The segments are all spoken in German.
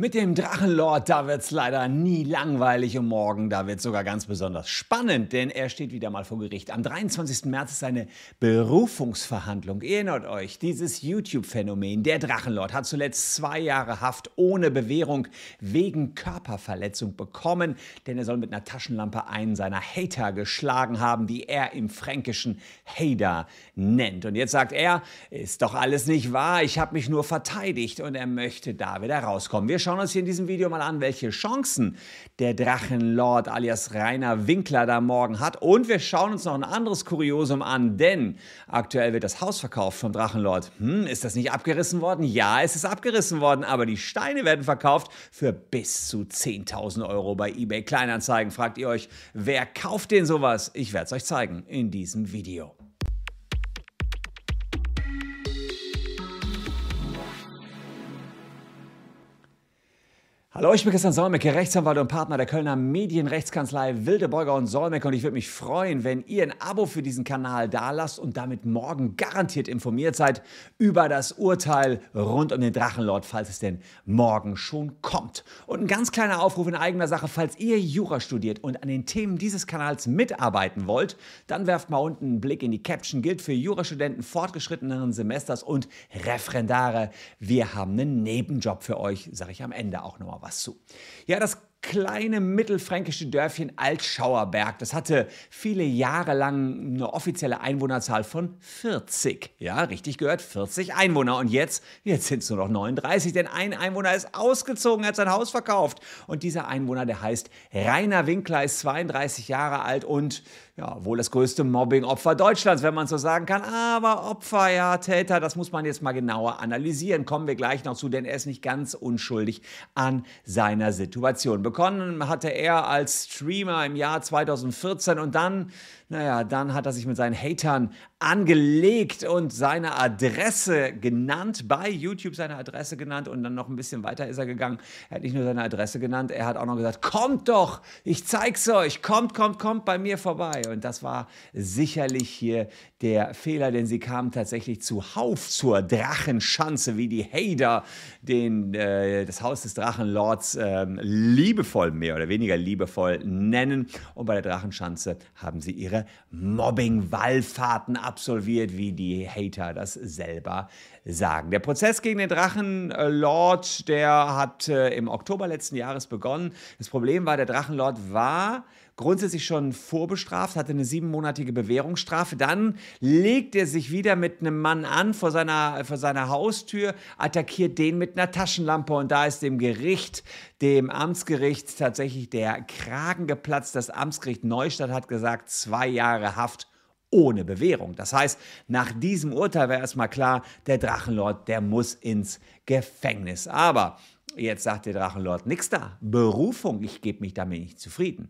Mit dem Drachenlord, da wird's leider nie langweilig und morgen, da wird's sogar ganz besonders spannend, denn er steht wieder mal vor Gericht. Am 23. März ist seine Berufungsverhandlung. Erinnert euch, dieses YouTube-Phänomen, der Drachenlord, hat zuletzt zwei Jahre Haft ohne Bewährung wegen Körperverletzung bekommen, denn er soll mit einer Taschenlampe einen seiner Hater geschlagen haben, die er im Fränkischen Hater nennt. Und jetzt sagt er, ist doch alles nicht wahr, ich habe mich nur verteidigt und er möchte da wieder rauskommen. Wir schauen uns hier in diesem Video mal an, welche Chancen der Drachenlord alias Rainer Winkler da morgen hat. Und wir schauen uns noch ein anderes Kuriosum an, denn aktuell wird das Haus verkauft vom Drachenlord. Hm, ist das nicht abgerissen worden? Ja, es ist abgerissen worden, aber die Steine werden verkauft für bis zu 10.000 Euro bei eBay Kleinanzeigen. Fragt ihr euch, wer kauft denn sowas? Ich werde es euch zeigen in diesem Video. Hallo, ich bin Christian Solmecke, Rechtsanwalt und Partner der Kölner Medienrechtskanzlei Wildebeuger und Solmecke und ich würde mich freuen, wenn ihr ein Abo für diesen Kanal dalasst und damit morgen garantiert informiert seid über das Urteil rund um den Drachenlord, falls es denn morgen schon kommt. Und ein ganz kleiner Aufruf in eigener Sache, falls ihr Jura studiert und an den Themen dieses Kanals mitarbeiten wollt, dann werft mal unten einen Blick in die Caption, gilt für Jurastudenten fortgeschritteneren Semesters und Referendare. Wir haben einen Nebenjob für euch, sage ich am Ende auch nochmal was zu. Ja, das kleine mittelfränkische Dörfchen Altschauerberg. Das hatte viele Jahre lang eine offizielle Einwohnerzahl von 40. Ja, richtig gehört, 40 Einwohner. Und jetzt, jetzt sind es nur noch 39, denn ein Einwohner ist ausgezogen, hat sein Haus verkauft. Und dieser Einwohner, der heißt Rainer Winkler, ist 32 Jahre alt und ja, wohl das größte Mobbing-Opfer Deutschlands, wenn man so sagen kann. Aber Opfer, ja, Täter, das muss man jetzt mal genauer analysieren. Kommen wir gleich noch zu, denn er ist nicht ganz unschuldig an seiner Situation. Begonnen hatte er als Streamer im Jahr 2014 und dann naja, dann hat er sich mit seinen Hatern angelegt und seine Adresse genannt, bei YouTube seine Adresse genannt und dann noch ein bisschen weiter ist er gegangen. Er hat nicht nur seine Adresse genannt, er hat auch noch gesagt, kommt doch, ich zeig's euch, kommt, kommt, kommt bei mir vorbei. Und das war sicherlich hier der Fehler, denn sie kamen tatsächlich zuhauf zur Drachenschanze, wie die Hater den, äh, das Haus des Drachenlords äh, liebevoll, mehr oder weniger liebevoll nennen. Und bei der Drachenschanze haben sie ihre Mobbing-Wallfahrten absolviert, wie die Hater das selber sagen. Der Prozess gegen den Drachenlord, der hat äh, im Oktober letzten Jahres begonnen. Das Problem war, der Drachenlord war grundsätzlich schon vorbestraft, hatte eine siebenmonatige Bewährungsstrafe. Dann legt er sich wieder mit einem Mann an vor seiner, vor seiner Haustür, attackiert den mit einer Taschenlampe und da ist dem Gericht, dem Amtsgericht tatsächlich der Kragen geplatzt. Das Amtsgericht Neustadt hat gesagt, zwei Jahre Haft ohne Bewährung. Das heißt, nach diesem Urteil wäre erstmal klar, der Drachenlord, der muss ins Gefängnis. Aber jetzt sagt der Drachenlord, nix da. Berufung, ich gebe mich damit nicht zufrieden.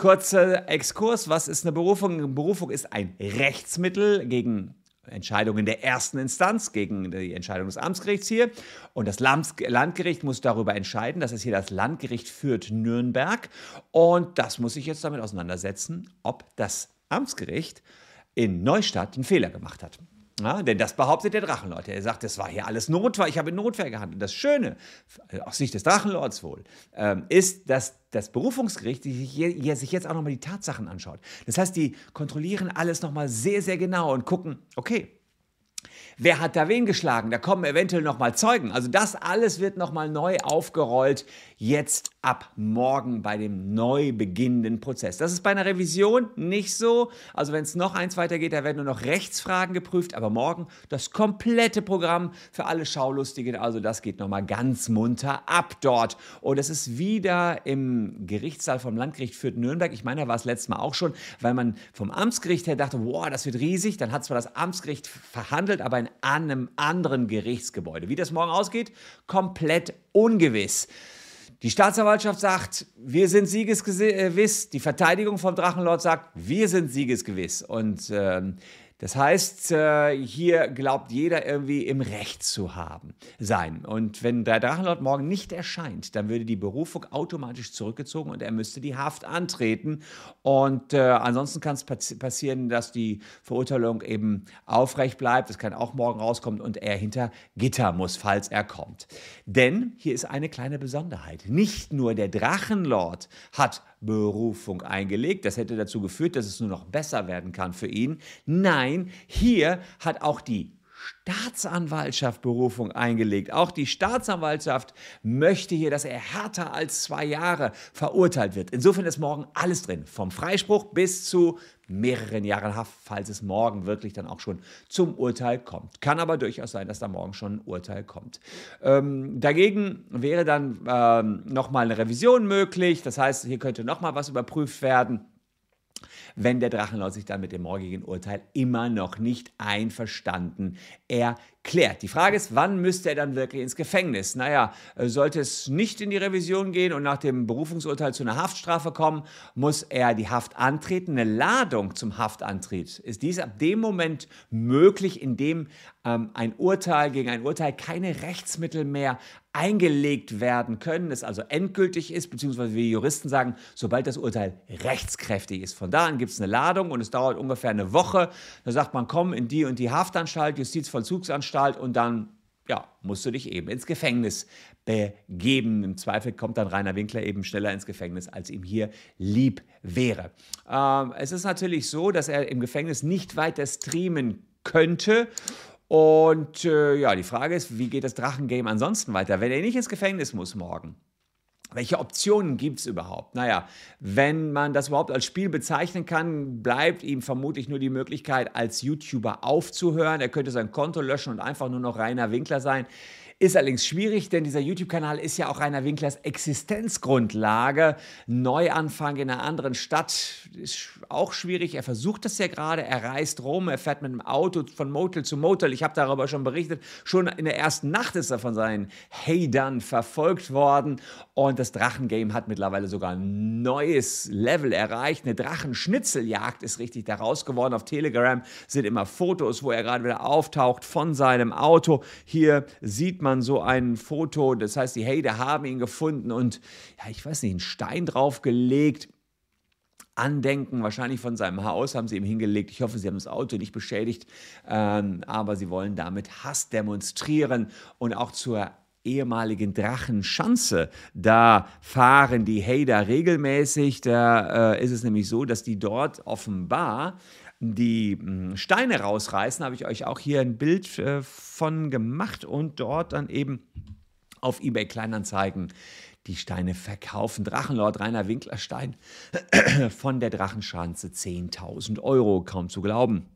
Kurzer Exkurs, was ist eine Berufung? Berufung ist ein Rechtsmittel gegen Entscheidungen der ersten Instanz, gegen die Entscheidung des Amtsgerichts hier. Und das Landgericht muss darüber entscheiden. Das ist hier das Landgericht führt Nürnberg. Und das muss sich jetzt damit auseinandersetzen, ob das Amtsgericht in Neustadt einen Fehler gemacht hat. Ja, denn das behauptet der Drachenlord. Er sagt, das war hier alles Notwehr, ich habe in Notwehr gehandelt. Das Schöne, aus Sicht des Drachenlords wohl, ähm, ist, dass das Berufungsgericht sich jetzt auch nochmal die Tatsachen anschaut. Das heißt, die kontrollieren alles nochmal sehr, sehr genau und gucken, okay, Wer hat da wen geschlagen? Da kommen eventuell nochmal Zeugen. Also das alles wird nochmal neu aufgerollt, jetzt ab morgen bei dem neu beginnenden Prozess. Das ist bei einer Revision nicht so. Also wenn es noch eins weitergeht, da werden nur noch Rechtsfragen geprüft, aber morgen das komplette Programm für alle Schaulustigen. Also das geht nochmal ganz munter ab dort. Und es ist wieder im Gerichtssaal vom Landgericht Fürth Nürnberg. Ich meine, da war es letztes Mal auch schon, weil man vom Amtsgericht her dachte, wow, das wird riesig. Dann hat zwar das Amtsgericht verhandelt, aber in einem anderen Gerichtsgebäude. Wie das morgen ausgeht, komplett ungewiss. Die Staatsanwaltschaft sagt, wir sind siegesgewiss. Die Verteidigung vom Drachenlord sagt, wir sind siegesgewiss. Und ähm, Das heißt, äh, hier glaubt jeder irgendwie im Recht zu haben sein. Und wenn der Drachenlord morgen nicht erscheint, dann würde die Berufung automatisch zurückgezogen und er müsste die Haft antreten. Und äh, ansonsten kann es passieren, dass die Verurteilung eben aufrecht bleibt. Es kann auch morgen rauskommen und er hinter Gitter muss, falls er kommt. Denn hier ist eine kleine Besonderheit. Nicht nur der Drachenlord hat Berufung eingelegt. Das hätte dazu geführt, dass es nur noch besser werden kann für ihn. Nein, hier hat auch die Staatsanwaltschaft Berufung eingelegt. Auch die Staatsanwaltschaft möchte hier, dass er härter als zwei Jahre verurteilt wird. Insofern ist morgen alles drin, vom Freispruch bis zu mehreren Jahren Haft, falls es morgen wirklich dann auch schon zum Urteil kommt. Kann aber durchaus sein, dass da morgen schon ein Urteil kommt. Ähm, dagegen wäre dann ähm, nochmal eine Revision möglich. Das heißt, hier könnte nochmal was überprüft werden wenn der Drachenlord sich dann mit dem morgigen Urteil immer noch nicht einverstanden erklärt. Die Frage ist, wann müsste er dann wirklich ins Gefängnis? Naja, äh, sollte es nicht in die Revision gehen und nach dem Berufungsurteil zu einer Haftstrafe kommen, muss er die Haft antreten. Eine Ladung zum Haftantritt ist dies ab dem Moment möglich, in dem ähm, ein Urteil gegen ein Urteil keine Rechtsmittel mehr eingelegt werden können, es also endgültig ist, beziehungsweise wie Juristen sagen, sobald das Urteil rechtskräftig ist. Von da an gibt es eine Ladung und es dauert ungefähr eine Woche. Da sagt man, komm in die und die Haftanstalt, Justizvollzugsanstalt und dann ja, musst du dich eben ins Gefängnis begeben. Im Zweifel kommt dann Rainer Winkler eben schneller ins Gefängnis, als ihm hier lieb wäre. Ähm, es ist natürlich so, dass er im Gefängnis nicht weiter streamen könnte und äh, ja, die Frage ist, wie geht das Drachengame ansonsten weiter, wenn er nicht ins Gefängnis muss morgen? Welche Optionen gibt es überhaupt? Naja, wenn man das überhaupt als Spiel bezeichnen kann, bleibt ihm vermutlich nur die Möglichkeit, als YouTuber aufzuhören. Er könnte sein Konto löschen und einfach nur noch Rainer Winkler sein. Ist allerdings schwierig, denn dieser YouTube-Kanal ist ja auch Rainer Winklers Existenzgrundlage. Neuanfang in einer anderen Stadt ist auch schwierig. Er versucht das ja gerade. Er reist rum, er fährt mit dem Auto von Motel zu Motel. Ich habe darüber schon berichtet. Schon in der ersten Nacht ist er von seinen Hatern verfolgt worden. Und das Drachengame hat mittlerweile sogar ein neues Level erreicht. Eine Drachenschnitzeljagd ist richtig daraus geworden. Auf Telegram sind immer Fotos, wo er gerade wieder auftaucht von seinem Auto. Hier sieht man man so ein Foto, das heißt, die Hater haben ihn gefunden und, ja, ich weiß nicht, einen Stein draufgelegt. Andenken, wahrscheinlich von seinem Haus, haben sie ihm hingelegt. Ich hoffe, sie haben das Auto nicht beschädigt, ähm, aber sie wollen damit Hass demonstrieren und auch zur ehemaligen Drachenschanze. Da fahren die Hater regelmäßig. Da äh, ist es nämlich so, dass die dort offenbar die hm, Steine rausreißen, habe ich euch auch hier ein Bild äh, von gemacht und dort dann eben auf eBay Kleinanzeigen die Steine verkaufen. Drachenlord Rainer Winklerstein von der Drachenschanze 10.000 Euro, kaum zu glauben.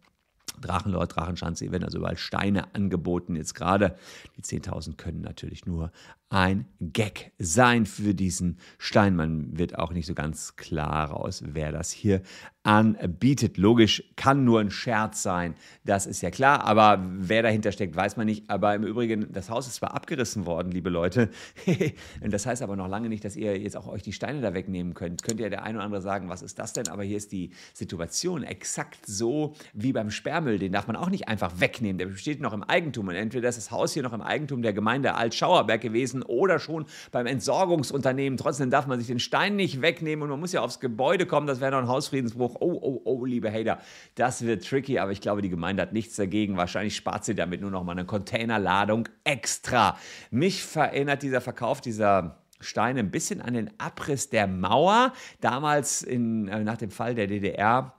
Drachenlord, Drachenschanze, werden also überall Steine angeboten. Jetzt gerade die 10.000 können natürlich nur ein Gag sein für diesen Stein. Man wird auch nicht so ganz klar raus, wer das hier anbietet. Logisch kann nur ein Scherz sein, das ist ja klar, aber wer dahinter steckt, weiß man nicht. Aber im Übrigen, das Haus ist zwar abgerissen worden, liebe Leute, das heißt aber noch lange nicht, dass ihr jetzt auch euch die Steine da wegnehmen könnt. Könnt ihr der ein oder andere sagen, was ist das denn? Aber hier ist die Situation exakt so wie beim Sperrmüll. Den darf man auch nicht einfach wegnehmen. Der besteht noch im Eigentum. Und entweder ist das Haus hier noch im Eigentum der Gemeinde Altschauerberg gewesen oder schon beim Entsorgungsunternehmen. Trotzdem darf man sich den Stein nicht wegnehmen und man muss ja aufs Gebäude kommen. Das wäre noch ein Hausfriedensbruch oh, oh, oh, liebe Hater, das wird tricky, aber ich glaube, die Gemeinde hat nichts dagegen. Wahrscheinlich spart sie damit nur noch mal eine Containerladung extra. Mich verinnert dieser Verkauf dieser Steine ein bisschen an den Abriss der Mauer, damals in, äh, nach dem Fall der DDR.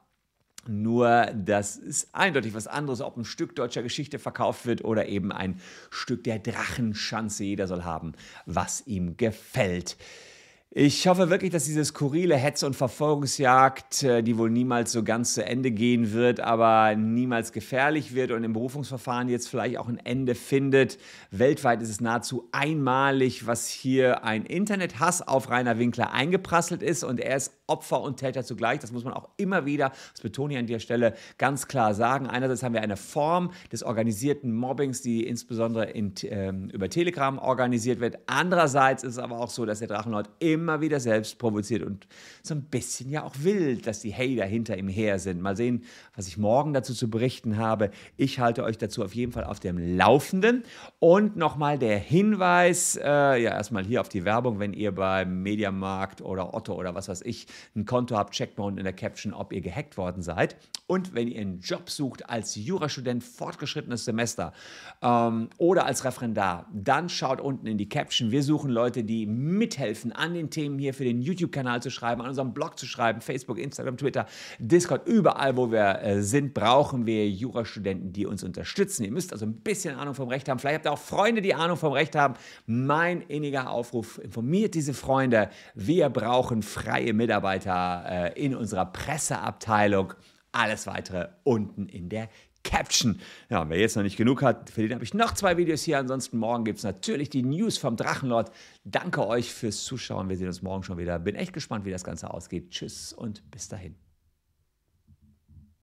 Nur das ist eindeutig was anderes, ob ein Stück deutscher Geschichte verkauft wird oder eben ein Stück der Drachenschanze. Jeder soll haben, was ihm gefällt. Ich hoffe wirklich, dass diese skurrile Hetze- und Verfolgungsjagd, äh, die wohl niemals so ganz zu Ende gehen wird, aber niemals gefährlich wird und im Berufungsverfahren jetzt vielleicht auch ein Ende findet. Weltweit ist es nahezu einmalig, was hier ein Internethass auf Rainer Winkler eingeprasselt ist und er ist Opfer und Täter zugleich. Das muss man auch immer wieder, das betone ich an der Stelle, ganz klar sagen. Einerseits haben wir eine Form des organisierten Mobbings, die insbesondere in, äh, über Telegram organisiert wird. Andererseits ist es aber auch so, dass der Drachenlord immer immer wieder selbst provoziert und so ein bisschen ja auch will, dass die Hater hinter ihm her sind. Mal sehen, was ich morgen dazu zu berichten habe. Ich halte euch dazu auf jeden Fall auf dem Laufenden. Und nochmal der Hinweis, äh, ja, erstmal hier auf die Werbung, wenn ihr beim Mediamarkt oder Otto oder was weiß ich ein Konto habt, checkt mal unten in der Caption, ob ihr gehackt worden seid. Und wenn ihr einen Job sucht als Jurastudent fortgeschrittenes Semester ähm, oder als Referendar, dann schaut unten in die Caption. Wir suchen Leute, die mithelfen, an den Themen hier für den YouTube-Kanal zu schreiben, an unserem Blog zu schreiben, Facebook, Instagram, Twitter, Discord, überall, wo wir äh, sind, brauchen wir Jurastudenten, die uns unterstützen. Ihr müsst also ein bisschen Ahnung vom Recht haben. Vielleicht habt ihr auch Freunde, die Ahnung vom Recht haben. Mein inniger Aufruf, informiert diese Freunde. Wir brauchen freie Mitarbeiter äh, in unserer Presseabteilung. Alles weitere unten in der Caption. Ja, wer jetzt noch nicht genug hat, für den habe ich noch zwei Videos hier. Ansonsten morgen gibt es natürlich die News vom Drachenlord. Danke euch fürs Zuschauen. Wir sehen uns morgen schon wieder. Bin echt gespannt, wie das Ganze ausgeht. Tschüss und bis dahin.